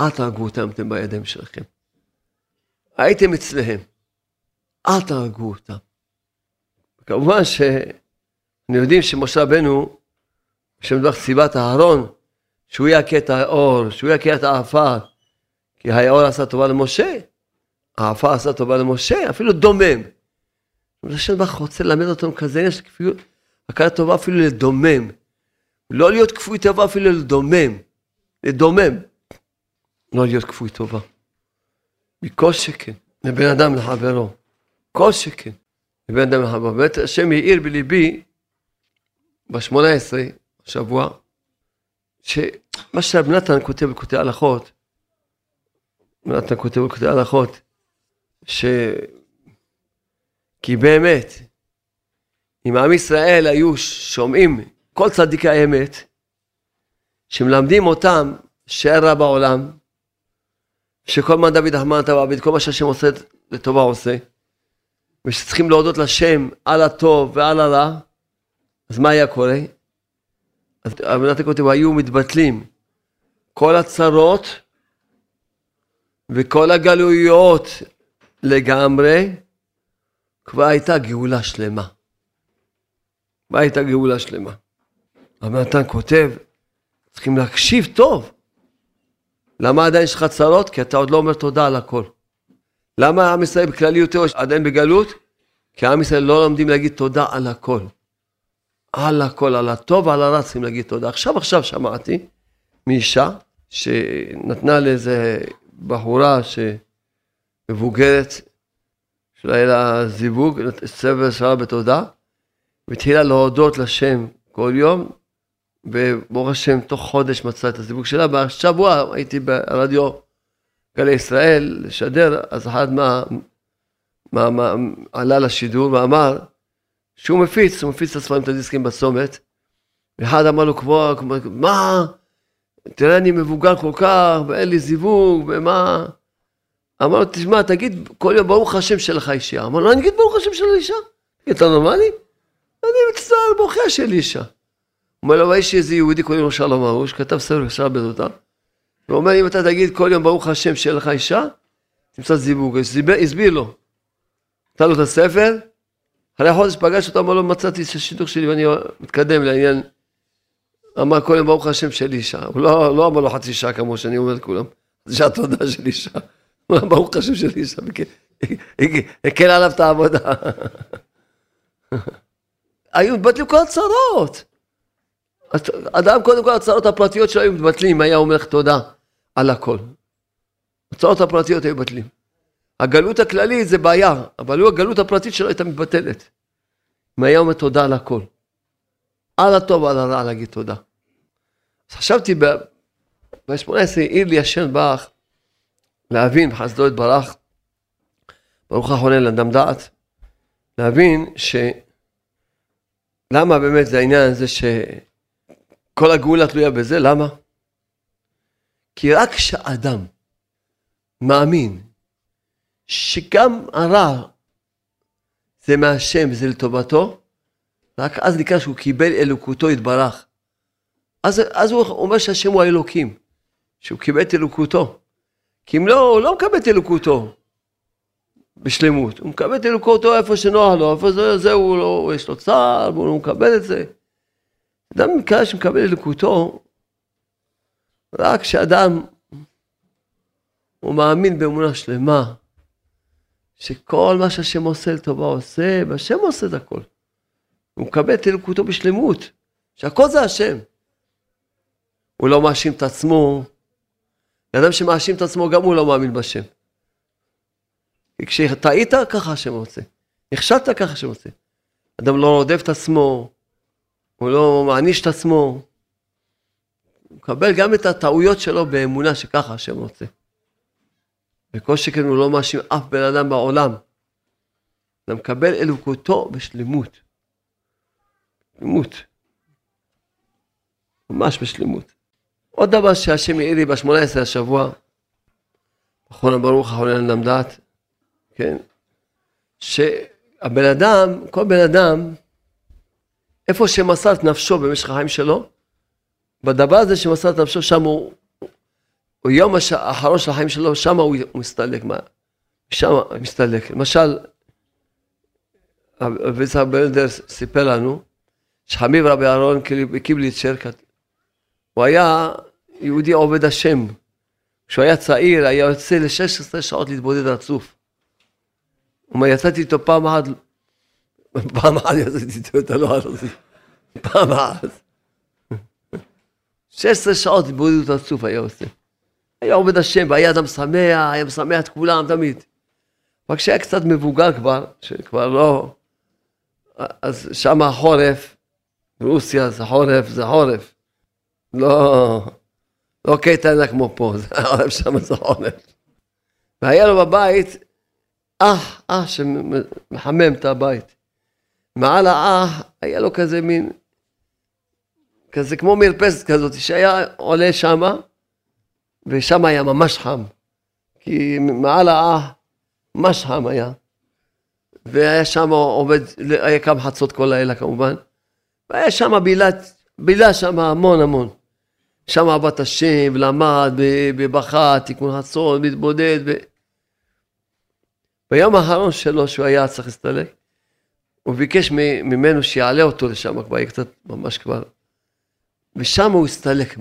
Speaker 1: אל תהרגו אותם, אתם בידיים שלכם. הייתם אצלהם, אל תהרגו אותם. כמובן שאנחנו יודעים שמשה רבנו, בשם דבר סיבת אהרון, שהוא יכה את האור, שהוא יכה את העפר, כי האור עשה טובה למשה, העפר עשה טובה למשה, אפילו דומם. השם ברוך רוצה ללמד אותנו כזה עניין של כפיות, הכרה טובה אפילו לדומם. לא להיות כפוי טובה אפילו לדומם. לדומם. לא להיות כפוי טובה. מכל שכן, לבן אדם לחברו. כל שכן, לבן אדם לחברו. באמת השם העיר בליבי, ב-18, השבוע, שמה שרב נתן כותב בקוטעי הלכות, נתן כותב בקוטעי הלכות, ש... כי באמת, אם עם ישראל היו שומעים כל צדיקי האמת, שמלמדים אותם שאין רע בעולם, שכל מה דוד אחמן אתה ועביד, כל מה שהשם עושה לטובה עושה, ושצריכים להודות לשם על הטוב ועל הרע, אז מה היה קורה? אז אמנת הכותב היו מתבטלים כל הצרות וכל הגלויות לגמרי, כבר הייתה גאולה שלמה. כבר הייתה גאולה שלמה. אבל נתן כותב, צריכים להקשיב טוב. למה עדיין יש לך צרות? כי אתה עוד לא אומר תודה על הכל. למה עם ישראל בכלליותו עדיין בגלות? כי עם ישראל לא לומדים להגיד תודה על הכל. על הכל, על הטוב ועל הרע צריכים להגיד תודה. עכשיו עכשיו שמעתי מאישה שנתנה לאיזה בחורה שמבוגרת, שהיה לה זיווג, סבל שרה בתודה, והתחילה להודות לשם כל יום, וברוך השם, תוך חודש מצאה את הזיווג שלה. בשבוע הייתי ברדיו גלי ישראל לשדר, אז אחד מה, מה, מה עלה לשידור ואמר שהוא מפיץ, הוא מפיץ את הספרים, את הדיסקים בצומת, ואחד אמר לו כמו מה, תראה אני מבוגר כל כך, ואין לי זיווג, ומה... אמר לו, תשמע, תגיד כל יום ברוך השם שלך אישה. אמר לו, אני אגיד ברוך השם של אישה? אתה נורמלי? אני מצטער, בוכה של אישה. אומר לו, ויש איזה יהודי קוראים לו שלום ארוש, כתב ספר שער בזאתה. הוא אומר, אם אתה תגיד כל יום ברוך השם שיהיה לך אישה, תמצא זיווג. הסביר לו. נתן לו את הספר, אחרי חודש פגש אותו, אמר לו, מצאתי את השידוך שלי ואני מתקדם לעניין. אמר כל יום ברוך השם של אישה. הוא לא, לא אמר לו חצי שעה כמו שאני אומר לכולם. זה שעה תודה של אישה. ברוך השם של אישה. הקל עליו את העבודה. היו מתבטלים כל הצרות. אדם, קודם כל, הצרות הפרטיות שלו היו מתבטלים, היה אומר לך תודה על הכל. הצרות הפרטיות היו מתבטלים. הגלות הכללית זה בעיה, אבל לו הגלות הפרטית שלו הייתה מתבטלת. אם היה אומר תודה על הכל. על הטוב ועל הרע להגיד תודה. אז חשבתי ב-18 העיר לי השם ברך להבין בחסדו יתברך, ברוך האחרונה לאדם דעת, להבין ש... למה באמת זה העניין הזה שכל הגאולה תלויה בזה? למה? כי רק כשאדם מאמין שגם הרע זה מהשם וזה לטובתו, רק אז נקרא שהוא קיבל אלוקותו יתברך. אז, אז הוא אומר שהשם הוא האלוקים, שהוא קיבל את אלוקותו. כי אם לא, הוא לא מקבל את אלוקותו בשלמות, הוא מקבל את אלוקותו איפה שנוח לו, איפה זה, זה הוא לא, יש לו צער, והוא לא מקבל את זה. אדם נקרא שמקבל אלוקותו, רק כשאדם הוא מאמין באמונה שלמה, שכל מה שהשם עושה לטובה עושה, והשם עושה את הכל. הוא מקבל את אלוקותו בשלמות, שהכל זה השם. הוא לא מאשים את עצמו. אדם שמאשים את עצמו, גם הוא לא מאמין בשם. כשטעית, ככה השם רוצה. נכשלת, ככה השם רוצה. אדם לא רודף את עצמו, הוא לא מעניש את עצמו, הוא מקבל גם את הטעויות שלו באמונה שככה השם רוצה. וכל שכן הוא לא מאשים אף בן אדם בעולם. אתה מקבל אלוקותו בשלמות. שלמות. ממש בשלמות. עוד דבר שהשם העיר לי ב-18 השבוע, אחרון הברוך, אחרון אין דעת, כן? שהבן אדם, כל בן אדם, איפה שמסר את נפשו במשך החיים שלו, בדבר הזה שמסר את נפשו, שם הוא, הוא יום האחרון של החיים שלו, שם הוא, מסתלק, שם הוא מסתלק. למשל, רבי יצחק בלדר סיפר לנו, שחמיב רבי אהרון קיבליצ'ר, הוא היה יהודי עובד השם. כשהוא היה צעיר, היה יוצא ל-16 שעות להתבודד רצוף. הוא אומר, יצאתי איתו פעם אחת, [laughs] פעם אחת יצאתי איתו, אתה לא ערבי, פעם אחת. [laughs] 16 שעות התבודדות רצוף היה עושה. היה עובד השם, והיה אדם שמח, היה משמח את כולם תמיד. רק כשהיה קצת מבוגר כבר, שכבר לא... אז שם החורף, רוסיה זה חורף, זה חורף. לא, לא קייטנה כמו פה, זה החורף שם זה חורף. והיה לו בבית אח, אח שמחמם את הבית. מעל האח היה לו כזה מין, כזה כמו מרפסת כזאת, שהיה עולה שמה, ושם היה ממש חם. כי מעל האח ממש חם היה. והיה שם עובד, היה קם חצות כל לילה כמובן. והיה שם בילה, בילה שם המון המון. שם עבד השם, למד, בבכה, תיקון חצות, מתבודד. ו... ביום האחרון שלו, שהוא היה צריך להסתלק, הוא ביקש ממנו שיעלה אותו לשם, כבר היה קצת ממש כבר. ושם הוא הסתלק.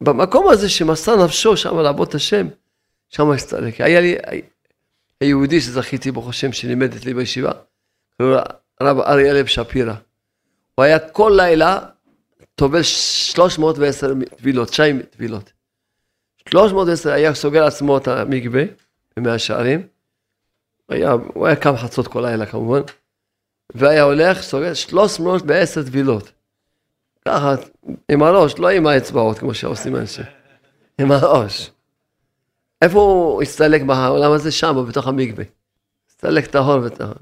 Speaker 1: במקום הזה שמסר נפשו שם לעבוד השם, שם הוא הסתלק. היה לי, היהודי שזכיתי ברוך השם שלימד אצלי בישיבה, הרב אריה לב שפירא. הוא היה כל לילה טובל 310 טבילות, 9 טבילות. 310 היה סוגר עצמו את המקווה במאה שערים. היה, הוא היה קם חצות כל לילה כמובן. והיה הולך, סוגר 310 טבילות. ככה, עם הראש, לא עם האצבעות כמו שעושים אנשים. עם הראש. איפה הוא הסתלק בעולם הזה? שם, בתוך המקווה. הסתלק טהור וטהור.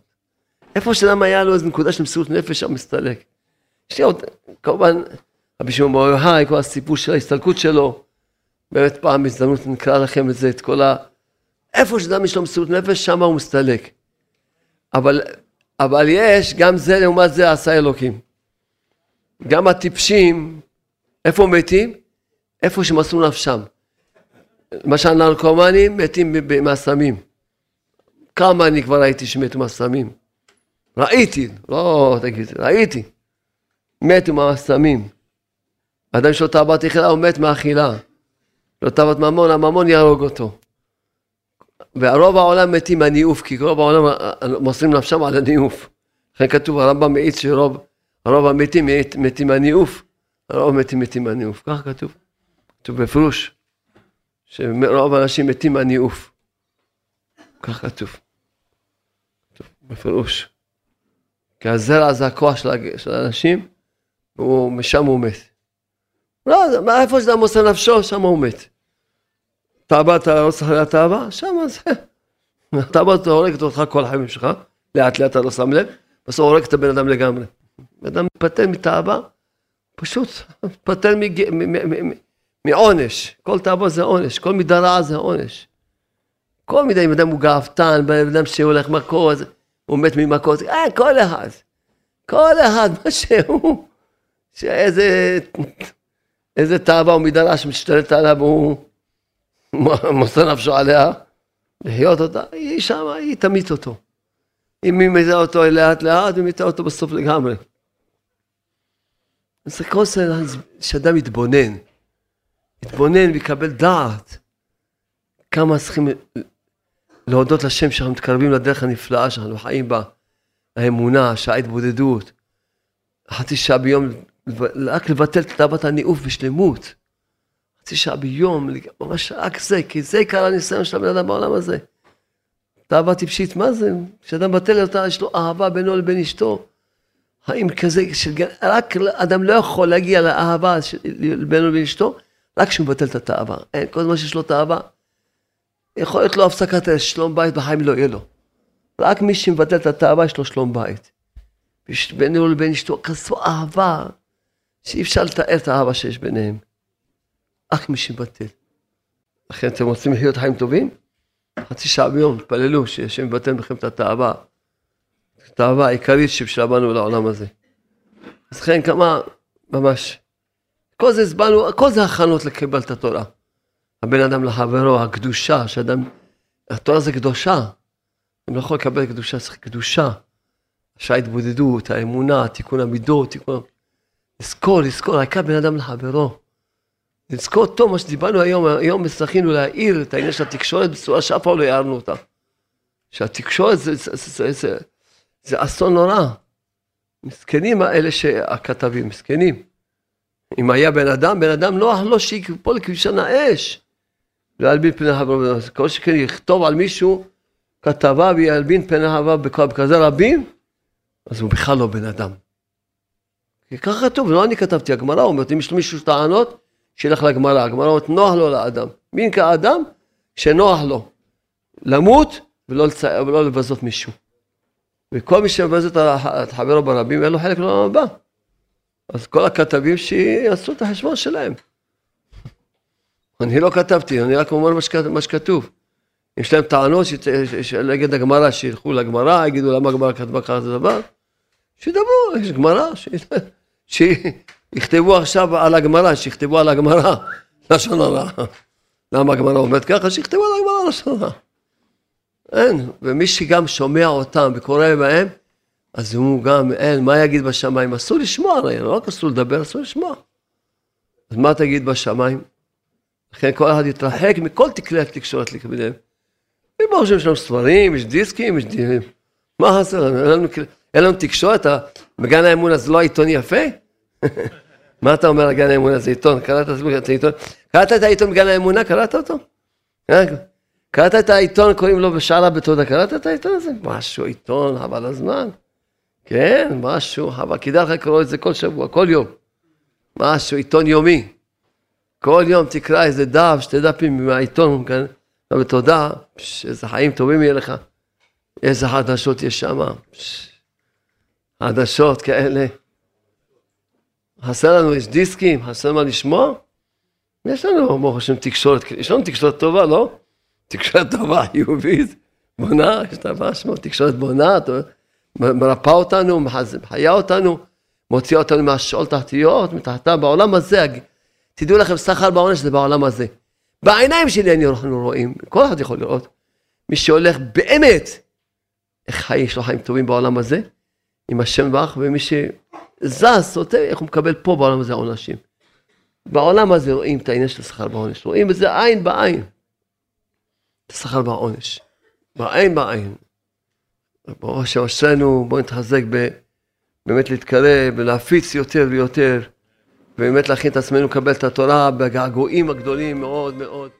Speaker 1: איפה שאדם היה לו איזו נקודה של מסירות נפש, שם מסתלק. יש לי עוד, כמובן, רבי שמעון בר יוחאי, כל הסיפור של ההסתלקות שלו. באמת פעם בהזדמנות נקרא לכם את זה, את כל ה... איפה שאדם יש לו מסירות נפש, שם הוא מסתלק. אבל, אבל יש, גם זה לעומת זה עשה אלוקים. גם הטיפשים, איפה מתים? איפה שמסרו נפשם. למשל נרקומנים מתים מהסמים. כמה אני כבר ראיתי שמתו מהסמים. ראיתי, לא תגיד, ראיתי. מתו מהסמים. אדם לו תאוות אכילה, הוא מת מאכילה. לא תאוות ממון, הממון יהרוג אותו. ורוב העולם מתים מהניאוף, כי רוב העולם מוסרים נפשם על הניאוף. לכן כתוב, הרמב"ם מעיץ שרוב המתים מתים מהניאוף, הרוב מתים מתים מהניאוף. ככה כתוב. כתוב בפירוש. שרוב האנשים מתים מהניאוף. כך כתוב. כתוב בפירוש. כי הזרע זה הכוח של האנשים, ומשם הוא מת. לא, איפה שאתה מוסר נפשו, שם הוא מת. תאווה, אתה לא צריך לתאווה, שם זה. [laughs] התאווה אתה הורגת אותך כל החיים שלך, לאט לאט אתה לא שם לב, בסוף הורג את הבן אדם לגמרי. בן אדם מתפטר מתאווה, פשוט [laughs] מתפטר מעונש, כל תאווה זה עונש, כל מידה רעה זה עונש. כל מידה, אם אדם הוא גאוותן, בן אדם שהולך מכות, הוא מת ממכות, אה, כל אחד. כל אחד, [laughs] מה שהוא, שאיזה איזה תאווה רעה שמשתלטת עליו, הוא מוסר נפשו עליה, לחיות אותה, היא שמה, היא תמית אותו. אם היא מיתה אותו לאט לאט, היא מיתה אותו בסוף לגמרי. זה כל זה שאדם יתבונן. להתבונן ויקבל דעת. כמה צריכים להודות לשם שאנחנו מתקרבים לדרך הנפלאה שאנחנו חיים בה, האמונה, שעה התבודדות, חצי שעה ביום, רק לבטל את תאוות הניאוף בשלמות. חצי שעה ביום, ממש רק זה, כי זה עיקר הניסיון של הבן אדם בעולם הזה. תאווה טיפשית, מה זה? כשאדם מבטל אותה, יש לו אהבה בינו לבין אשתו. האם כזה, של, רק אדם לא יכול להגיע לאהבה של, בינו לבין אשתו, רק כשהוא מבטל את התאווה. אין, כל זמן שיש לו תאווה, יכול להיות לו הפסקת שלום בית בחיים לא יהיה לו. רק מי שמבטל את התאווה, יש לו שלום בית. בינו לבין אשתו, כזו אהבה, שאי אפשר לתאר את האהבה שיש ביניהם. רק מי שמבטל. לכן אתם רוצים לחיות חיים טובים? חצי שעה ביום, תפללו שהשם יבטל בכם את התאווה. התאווה העיקרית שבשלה באנו לעולם הזה. אז לכן כמה, ממש, כל זה הסברנו, כל זה הכנות לקבלת התורה. הבן אדם לחברו, הקדושה, שאדם, התורה זה קדושה. אם לא יכול לקבל קדושה, צריך קדושה. שההתבודדות, האמונה, תיקון המידות, תיקון... לזכור, לזכור, העיקר בן אדם לחברו. לזכור טוב מה שדיברנו היום, היום זכינו להעיר את העניין של התקשורת בצורה שאף פעם לא הערנו אותה. שהתקשורת זה, זה, זה, זה, זה, זה אסון נורא. מסכנים האלה שהכתבים, מסכנים. אם היה בן אדם, בן אדם נוח לו שיפול לכבישן האש. להלבין פני חברו, כל שכן יכתוב על מישהו כתבה וילבין פני חברו בכזה רבים, אז הוא בכלל לא בן אדם. כי ככה כתוב, לא אני כתבתי, הגמרא אומרת, אם יש למישהו טענות, שילך לגמרא. הגמרא אומרת, נוח לו לאדם. מין כאדם שנוח לו למות ולא, לצ... ולא לבזות מישהו. וכל מי שמבז את חברו ברבים, אין לו חלק לעולם הבא. אז כל הכתבים שיעשו את החשבון שלהם. [laughs] אני לא כתבתי, אני רק אומר מה שכתוב. יש להם טענות נגד הגמרא, שילכו לגמרא, יגידו למה הגמרא כתבה ככה זה דבר, שידברו, יש גמרא, שיכתבו עכשיו על הגמרא, שיכתבו על הגמרא לשון הרע. למה הגמרא אומרת ככה? שיכתבו על הגמרא לשון הרע. אין, ומי שגם שומע אותם וקורא בהם, אז הוא גם, אין, מה יגיד בשמיים? אסור לשמוע, הרי לא רק אסור לדבר, אסור לשמוע. אז מה תגיד בשמיים? לכן כל אחד יתרחק מכל תקלי התקשורת לקביליהם. וברוך השם יש לנו ספרים, יש דיסקים, יש דיסקים. מה חסר לנו? אין לנו תקשורת, בגן האמון הזה לא העיתון יפה? [laughs] מה אתה אומר על גן האמונה? זה עיתון, קראת את העיתון? קראת את העיתון בגן האמונה? קראת אותו? אה, קראת את העיתון, קוראים לו בשערה בתודה, קראת את העיתון הזה? משהו, עיתון, חבל הזמן. כן, משהו, אבל כדאי לך לקרוא את זה כל שבוע, כל יום. משהו, עיתון יומי. כל יום תקרא איזה דף, שתי דפים מהעיתון, כן? בתודה, איזה חיים טובים יהיה לך. איזה חדשות יש שם. חדשות כאלה. חסר לנו, יש דיסקים, חסר מה לשמוע? יש לנו, ברוך השם, תקשורת, יש לנו תקשורת טובה, לא? תקשורת טובה, [laughs] חיובית, בונה, יש דבר שמו, תקשורת בונה, מרפאה אותנו, מחיה אותנו, מוציאה אותנו מהשאול תחתיות, מתחתה, בעולם הזה, תדעו לכם, סחר בעונש זה בעולם הזה. בעיניים שלי אנחנו רואים, כל אחד יכול לראות, מי שהולך באמת, איך חי, יש לו חיים טובים בעולם הזה, עם השם ברך, ומי שזז, סוטה, איך הוא מקבל פה בעולם הזה עונשים. בעולם הזה רואים את העניין של השכר בעונש, רואים בזה עין בעין. את השכר בעונש, בעין בעין. ברוך אשרנו, בואו נתחזק ב... באמת להתקרב ולהפיץ יותר ויותר, ובאמת להכין את עצמנו לקבל את התורה בגעגועים הגדולים מאוד מאוד.